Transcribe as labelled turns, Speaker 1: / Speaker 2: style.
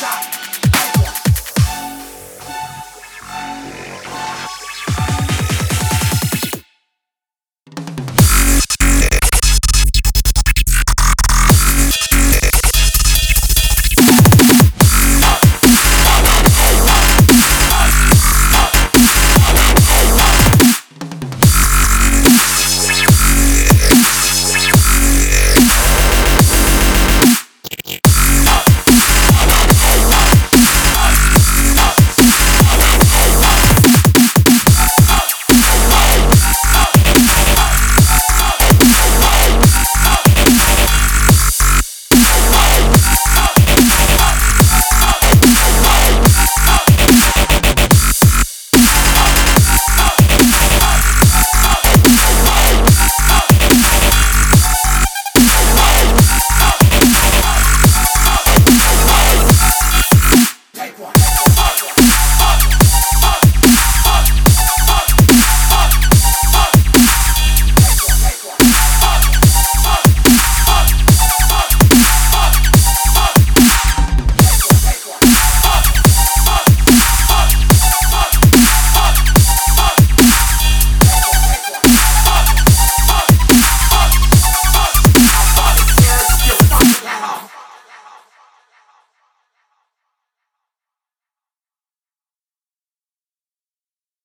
Speaker 1: shot.